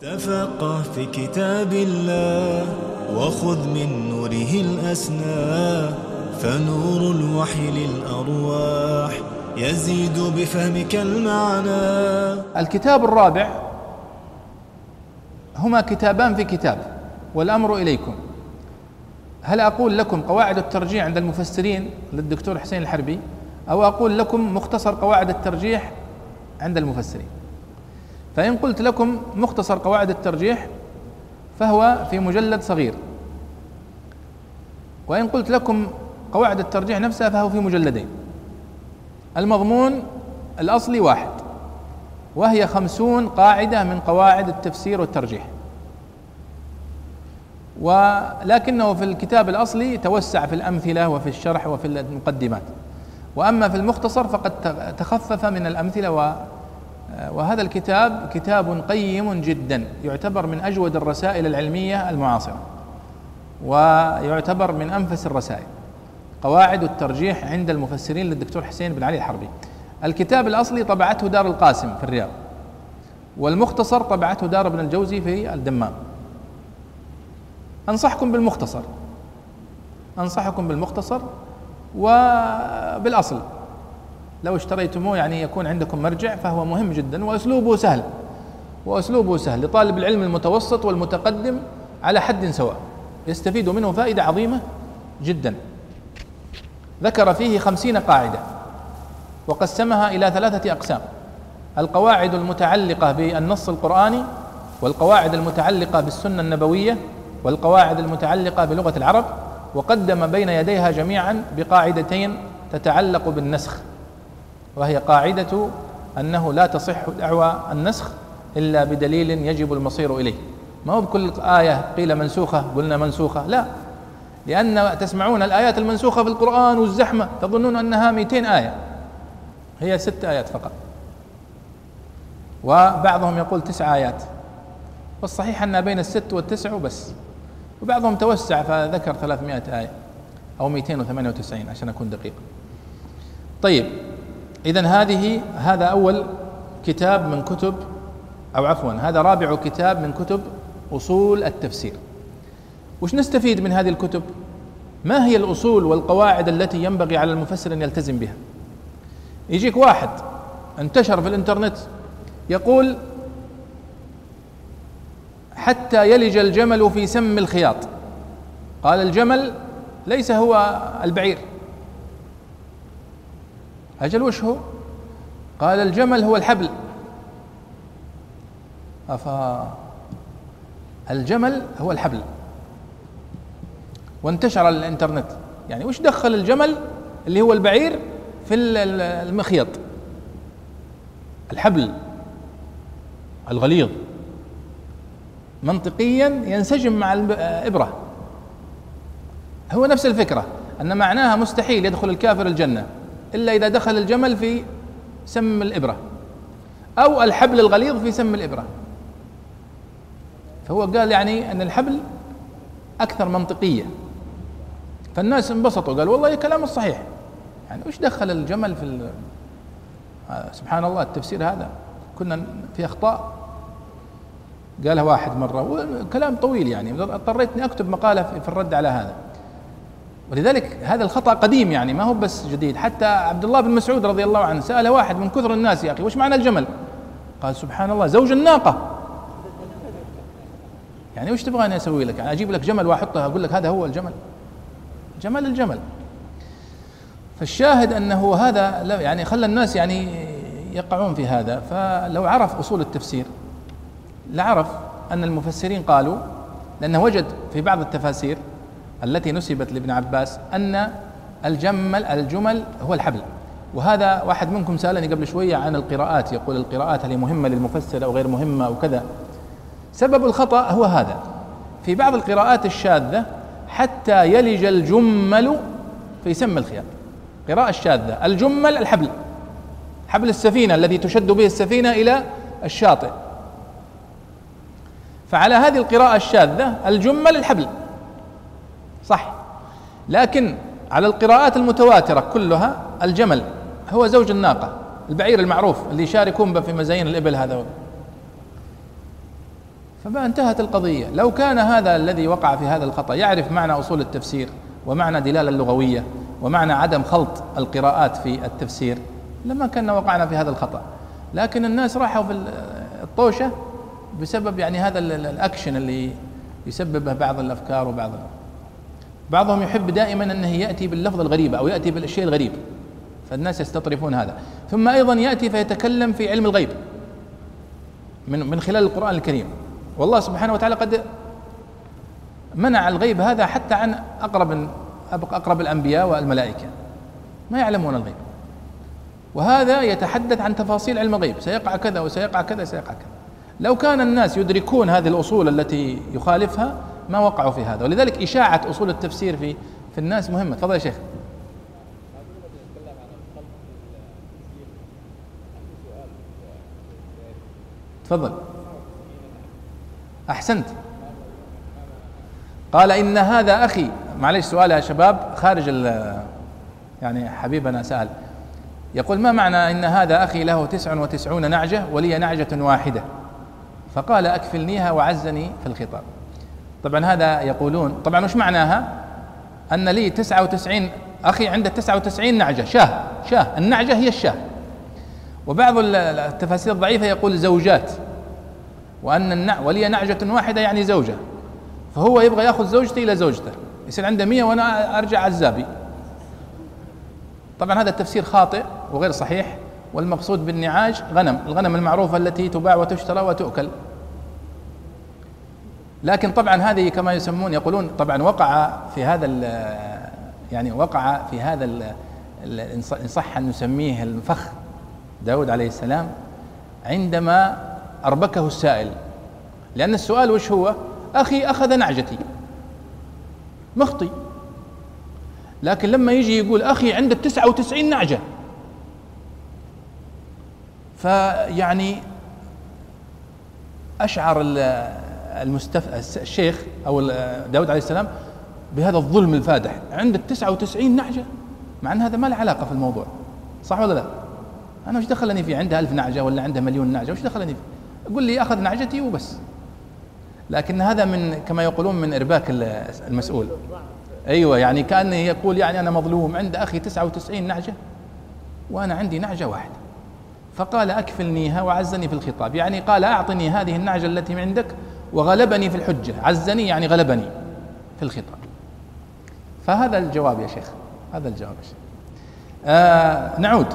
تفقه في كتاب الله وخذ من نوره الأسنى فنور الوحي للأرواح يزيد بفهمك المعنى. الكتاب الرابع هما كتابان في كتاب والأمر إليكم. هل أقول لكم قواعد الترجيح عند المفسرين للدكتور حسين الحربي أو أقول لكم مختصر قواعد الترجيح عند المفسرين؟ فإن قلت لكم مختصر قواعد الترجيح فهو في مجلد صغير. وإن قلت لكم قواعد الترجيح نفسها فهو في مجلدين. المضمون الأصلي واحد وهي خمسون قاعدة من قواعد التفسير والترجيح. ولكنه في الكتاب الأصلي توسع في الأمثلة وفي الشرح وفي المقدمات. وأما في المختصر فقد تخفف من الأمثلة وهذا الكتاب كتاب قيم جدا يعتبر من أجود الرسائل العلمية المعاصرة ويعتبر من أنفس الرسائل. قواعد الترجيح عند المفسرين للدكتور حسين بن علي الحربي. الكتاب الأصلي طبعته دار القاسم في الرياض والمختصر طبعته دار ابن الجوزي في الدمام. أنصحكم بالمختصر أنصحكم بالمختصر وبالأصل. لو اشتريتموه يعني يكون عندكم مرجع فهو مهم جدا وأسلوبه سهل. وأسلوبه سهل لطالب العلم المتوسط والمتقدم على حد سواء. يستفيد منه فائدة عظيمة جدا. ذكر فيه خمسين قاعدة وقسمها إلى ثلاثة أقسام. القواعد المتعلقة بالنص القرآني والقواعد المتعلقة بالسنة النبوية والقواعد المتعلقة بلغة العرب وقدم بين يديها جميعا بقاعدتين تتعلق بالنسخ. وهي قاعدة أنه لا تصح دعوى النسخ إلا بدليل يجب المصير إليه. ما هو بكل آية قيل منسوخة؟ قلنا منسوخة. لا. لأن تسمعون الآيات المنسوخة في القرآن والزحمة تظنون أنها 200 آية. هي ست آيات فقط. وبعضهم يقول تسع آيات. والصحيح أنها بين الست والتسع وبس. وبعضهم توسع فذكر 300 آية أو 298 عشان أكون دقيق. طيب. إذا هذه هذا أول كتاب من كتب أو عفوا هذا رابع كتاب من كتب أصول التفسير. وش نستفيد من هذه الكتب؟ ما هي الأصول والقواعد التي ينبغي على المفسر أن يلتزم بها؟ يجيك واحد انتشر في الإنترنت يقول حتى يلج الجمل في سم الخياط. قال الجمل ليس هو البعير. أجل وش هو؟ قال الجمل هو الحبل. أفا الجمل هو الحبل. وانتشر الإنترنت. يعني وش دخل الجمل؟ اللي هو البعير في المخيط. الحبل. الغليظ. منطقيا ينسجم مع الإبرة هو نفس الفكرة. أن معناها مستحيل يدخل الكافر الجنة. إلا إذا دخل الجمل في سم الإبرة. أو الحبل الغليظ في سم الإبرة. فهو قال يعني أن الحبل أكثر منطقية. فالناس انبسطوا قالوا والله كلام الصحيح يعني وش دخل الجمل في آه سبحان الله التفسير هذا. كنا في أخطاء. قالها واحد مرة كلام طويل يعني. اضطريت أني أكتب مقالة في الرد على هذا. ولذلك هذا الخطأ قديم يعني ما هو بس جديد. حتى عبد الله بن مسعود رضي الله عنه سأل واحد من كثر الناس يا أخي وش معنى الجمل؟ قال سبحان الله زوج الناقة. يعني وش تبغى أنا أسوي لك؟ يعني أجيب لك جمل وأحطه أقول لك هذا هو الجمل. جمل الجمل. فالشاهد أنه هذا يعني خلى الناس يعني يقعون في هذا. فلو عرف أصول التفسير لعرف أن المفسرين قالوا لأنه وجد في بعض التفاسير التي نسبت لابن عباس أن الجمل الجمل هو الحبل. وهذا واحد منكم سألني قبل شوية عن القراءات يقول القراءات هل مهمة للمفسر أو غير مهمة أو كذا. سبب الخطأ هو هذا. في بعض القراءات الشاذة حتى يلج الجمل في سم الخياط قراءة الشاذة. الجمل الحبل. حبل السفينة الذي تشد به السفينة إلى الشاطئ. فعلى هذه القراءة الشاذة الجمل الحبل. صح. لكن على القراءات المتواترة كلها الجمل هو زوج الناقة البعير المعروف اللي يشاركون في مزاين الإبل هذا. فما انتهت القضية. لو كان هذا الذي وقع في هذا الخطأ يعرف معنى أصول التفسير ومعنى دلالة اللغوية ومعنى عدم خلط القراءات في التفسير لما كنا وقعنا في هذا الخطأ. لكن الناس راحوا في الطوشة بسبب يعني هذا الأكشن اللي يسببه بعض الأفكار وبعض بعضهم يحب دائما أنه يأتي باللفظ الغريب أو يأتي بالشيء الغريب. فالناس يستطرفون هذا. ثم أيضا يأتي فيتكلم في علم الغيب. من من خلال القرآن الكريم. والله سبحانه وتعالى قد منع الغيب هذا حتى عن أقرب أقرب الأنبياء والملائكة. ما يعلمون الغيب. وهذا يتحدث عن تفاصيل علم الغيب. سيقع كذا وسيقع كذا سيقع كذا. لو كان الناس يدركون هذه الأصول التي يخالفها ما وقعوا في هذا. ولذلك إشاعة أصول التفسير في في الناس مهمة. تفضل يا شيخ. تفضل. أحسنت. قال إن هذا أخي. معلش سؤال يا شباب. خارج يعني حبيبنا سأل. يقول ما معنى إن هذا أخي له تسع وتسعون نعجة ولي نعجة واحدة؟ فقال أكفلنيها وعزني في الخطاب. طبعا هذا يقولون طبعا وش معناها؟ أن لي تسعة وتسعين أخي عنده تسعة وتسعين نعجة شاه شاه النعجة هي الشاه. وبعض التفاسير الضعيفة يقول زوجات وأن النع ولي نعجة واحدة يعني زوجة. فهو يبغى يأخذ زوجتي إلى زوجته يصير عنده مية وأنا أرجع عزابي. طبعا هذا التفسير خاطئ وغير صحيح والمقصود بالنعاج غنم الغنم المعروفة التي تباع وتشترى وتؤكل. لكن طبعا هذه كما يسمون يقولون طبعا وقع في هذا يعني وقع في هذا إن صح أن نسميه الفخ داود عليه السلام عندما أربكه السائل. لأن السؤال وش هو؟ أخي أخذ نعجتي. مخطي. لكن لما يجي يقول عنده تسعة وتسعين نعجة. فيعني أشعر المستف... الشيخ أو داود عليه السلام بهذا الظلم الفادح. عنده تسعة وتسعين نعجة مع أن هذا ما له علاقة في الموضوع. صح ولا لا؟ أنا وش دخلني فيه عنده ألف نعجة ولا عنده مليون نعجة؟ وش دخلني فيه قل لي أخذ نعجتي وبس. لكن هذا من كما يقولون من إرباك المسؤول. أيوة يعني كأنه يقول يعني أنا مظلوم عند أخي تسعة وتسعين نعجة وأنا عندي نعجة واحدة. فقال أكفلنيها وعزني في الخطاب. يعني قال أعطني هذه النعجة التي عندك وغلبني في الحجة. عزني يعني غلبني في الخطاب. فهذا الجواب يا شيخ. هذا الجواب يا شيخ. آه نعود.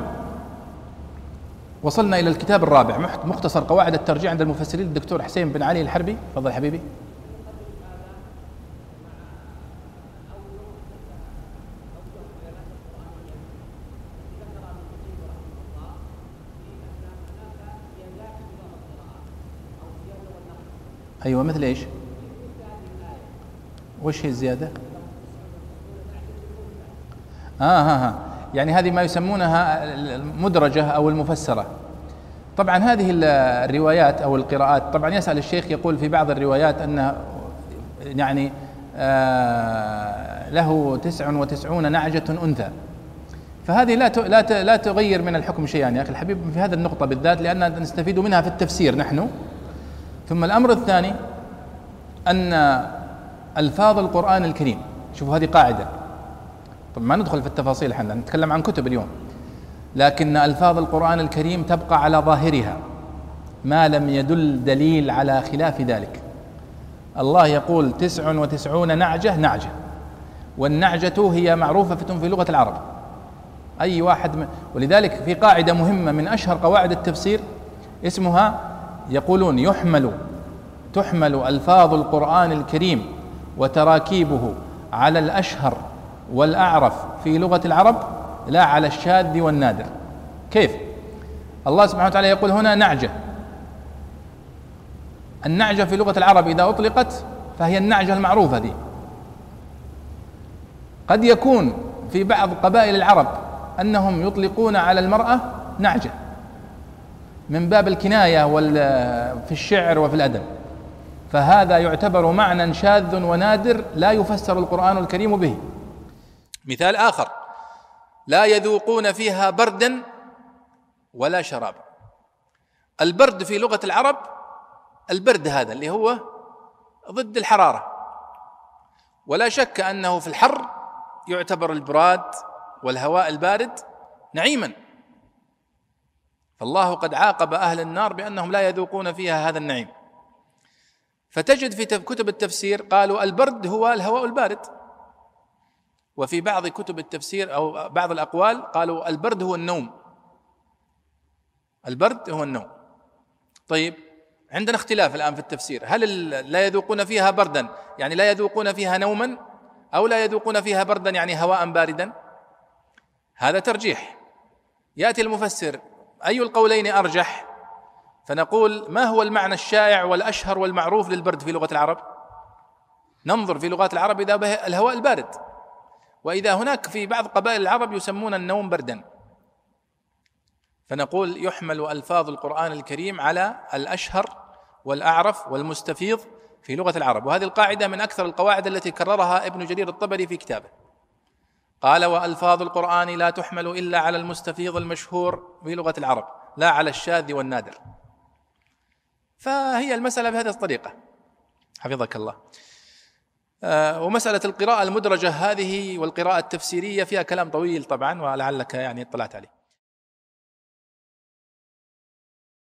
وصلنا إلى الكتاب الرابع مختصر قواعد الترجيع عند المفسرين الدكتور حسين بن علي الحربي. تفضل حبيبي. أيوة مثل إيش؟ وش هي الزيادة؟ آه ها ها. يعني هذه ما يسمونها المدرجة أو المفسرة. طبعا هذه الروايات أو القراءات طبعا يسأل الشيخ يقول في بعض الروايات أن يعني آه له تسع وتسعون نعجة أنثى. فهذه لا لا لا تغير من الحكم شيئا يا أخي الحبيب في هذه النقطة بالذات لأن نستفيد منها في التفسير نحن. ثم الأمر الثاني أن ألفاظ القرآن الكريم شوفوا هذه قاعدة. طبعا ما ندخل في التفاصيل إحنا نتكلم عن كتب اليوم. لكن ألفاظ القرآن الكريم تبقى على ظاهرها ما لم يدل دليل على خلاف ذلك. الله يقول تسع وتسعون نعجة نعجة. والنعجة هي معروفة في لغة العرب. أي واحد من ولذلك في قاعدة مهمة من أشهر قواعد التفسير اسمها يقولون يحمل تحمل ألفاظ القرآن الكريم وتراكيبه على الأشهر والأعرف في لغة العرب لا على الشاذ والنادر. كيف؟ الله سبحانه وتعالى يقول هنا نعجة. النعجة في لغة العرب إذا أطلقت فهي النعجة المعروفة دي. قد يكون في بعض قبائل العرب أنهم يطلقون على المرأة نعجة. من باب الكناية في الشعر وفي الأدب. فهذا يعتبر معنى شاذ ونادر لا يفسر القرآن الكريم به. مثال آخر. لا يذوقون فيها بردا ولا شرابا البرد في لغة العرب البرد هذا اللي هو ضد الحرارة. ولا شك أنه في الحر يعتبر البراد والهواء البارد نعيما. فالله قد عاقب أهل النار بأنهم لا يذوقون فيها هذا النعيم. فتجد في كتب التفسير قالوا البرد هو الهواء البارد. وفي بعض كتب التفسير أو بعض الأقوال قالوا البرد هو النوم. البرد هو النوم. طيب عندنا اختلاف الآن في التفسير. هل لا يذوقون فيها بردا يعني لا يذوقون فيها نوما أو لا يذوقون فيها بردا يعني هواء باردا؟ هذا ترجيح. يأتي المفسر أي القولين أرجح؟ فنقول ما هو المعنى الشائع والأشهر والمعروف للبرد في لغة العرب؟ ننظر في لغات العرب إذا به الهواء البارد. وإذا هناك في بعض قبائل العرب يسمون النوم بردا. فنقول يحمل ألفاظ القرآن الكريم على الأشهر والأعرف والمستفيض في لغة العرب. وهذه القاعدة من أكثر القواعد التي كررها ابن جرير الطبري في كتابه. قال وألفاظ القرآن لا تحمل إلا على المستفيض المشهور في لغة العرب لا على الشاذ والنادر. فهي المسألة بهذه الطريقة. حفظك الله. آه، ومسألة القراءة المدرجة هذه والقراءة التفسيرية فيها كلام طويل طبعا ولعلك يعني اطلعت عليه.